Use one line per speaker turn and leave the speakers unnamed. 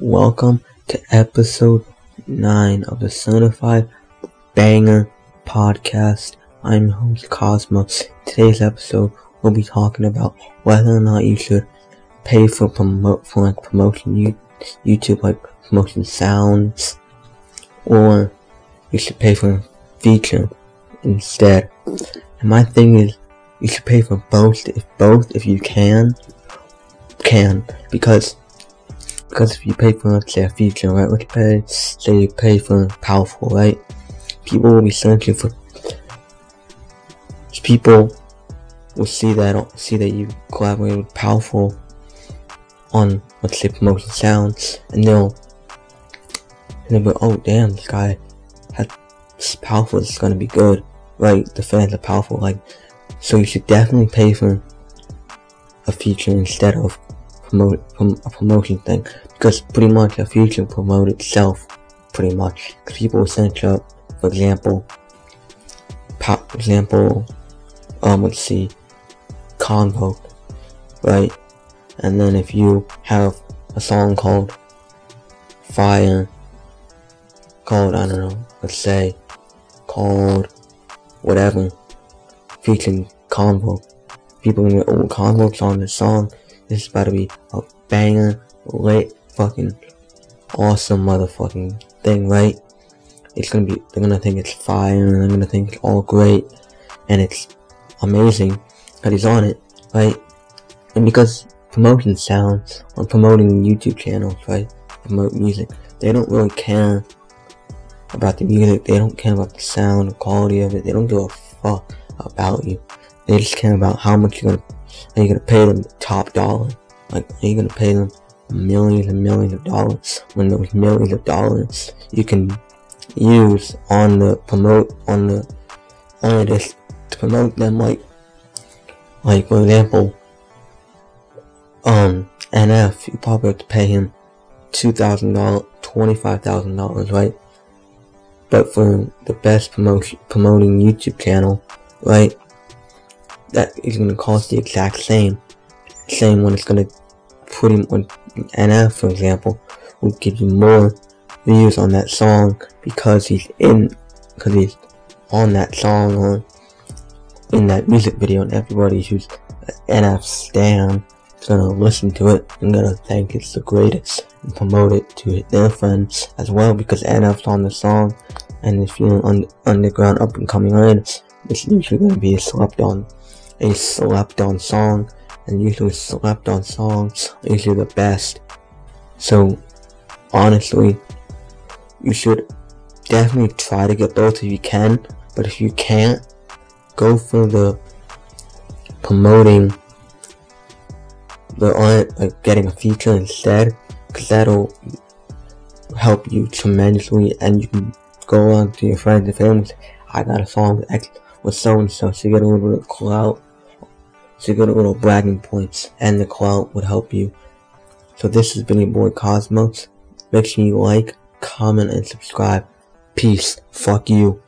Welcome to episode 9 of the Certified Banger Podcast. I'm host Cosmo. Today's episode we'll be talking about whether or not you should pay for promote for like promotion you YouTube like promotion sounds or you should pay for feature instead. And my thing is you should pay for both if both if you can can because because if you pay for let's say a feature right let's pay uh, say you pay for powerful right people will be searching for people will see that see that you collaborate with powerful on let's say promotion sounds and they'll and they'll be oh damn this guy has powerful it's gonna be good right the fans are powerful like so you should definitely pay for a feature instead of promote prom- a promotion thing because pretty much a feature promote itself pretty much because people up for example for example um let's see convo right and then if you have a song called fire called I don't know let's say called whatever featuring Convo. People in the old Convo's on the song. This is about to be a banger, lit, fucking awesome motherfucking thing, right? It's gonna be, they're gonna think it's fire, and they're gonna think it's all great, and it's amazing that he's on it, right? And because promotion sounds on promoting YouTube channels, right? Promote music, they don't really care about the music, they don't care about the sound, the quality of it, they don't give a fuck about you. They just care about how much you're gonna are you gonna pay them the top dollar. Like are you gonna pay them millions and millions of dollars when those millions of dollars you can use on the promote on the this to promote them like like for example um NF you probably have to pay him two thousand dollars twenty five thousand dollars right but for the best promotion promoting YouTube channel right? That is going to cost the exact same. Same when it's going to put him on NF, for example, will give you more views on that song because he's in, because he's on that song or in that music video, and everybody who's NF stan is gonna listen to it and gonna think it's the greatest and promote it to their friends as well because NF's on the song. And if you're an underground up and coming artist, it's usually going to be slept on, a slept on song, and usually slept on songs usually the best. So, honestly, you should definitely try to get both if you can, but if you can't, go for the promoting the art, like getting a feature instead, because that'll help you tremendously, and you can go on to your friends and family. I got a song with X with so and so, so you get a little bit of clout, so get a little bragging points, and the clout would help you. So this has been your boy Cosmos. Make sure you like, comment, and subscribe. Peace. Fuck you.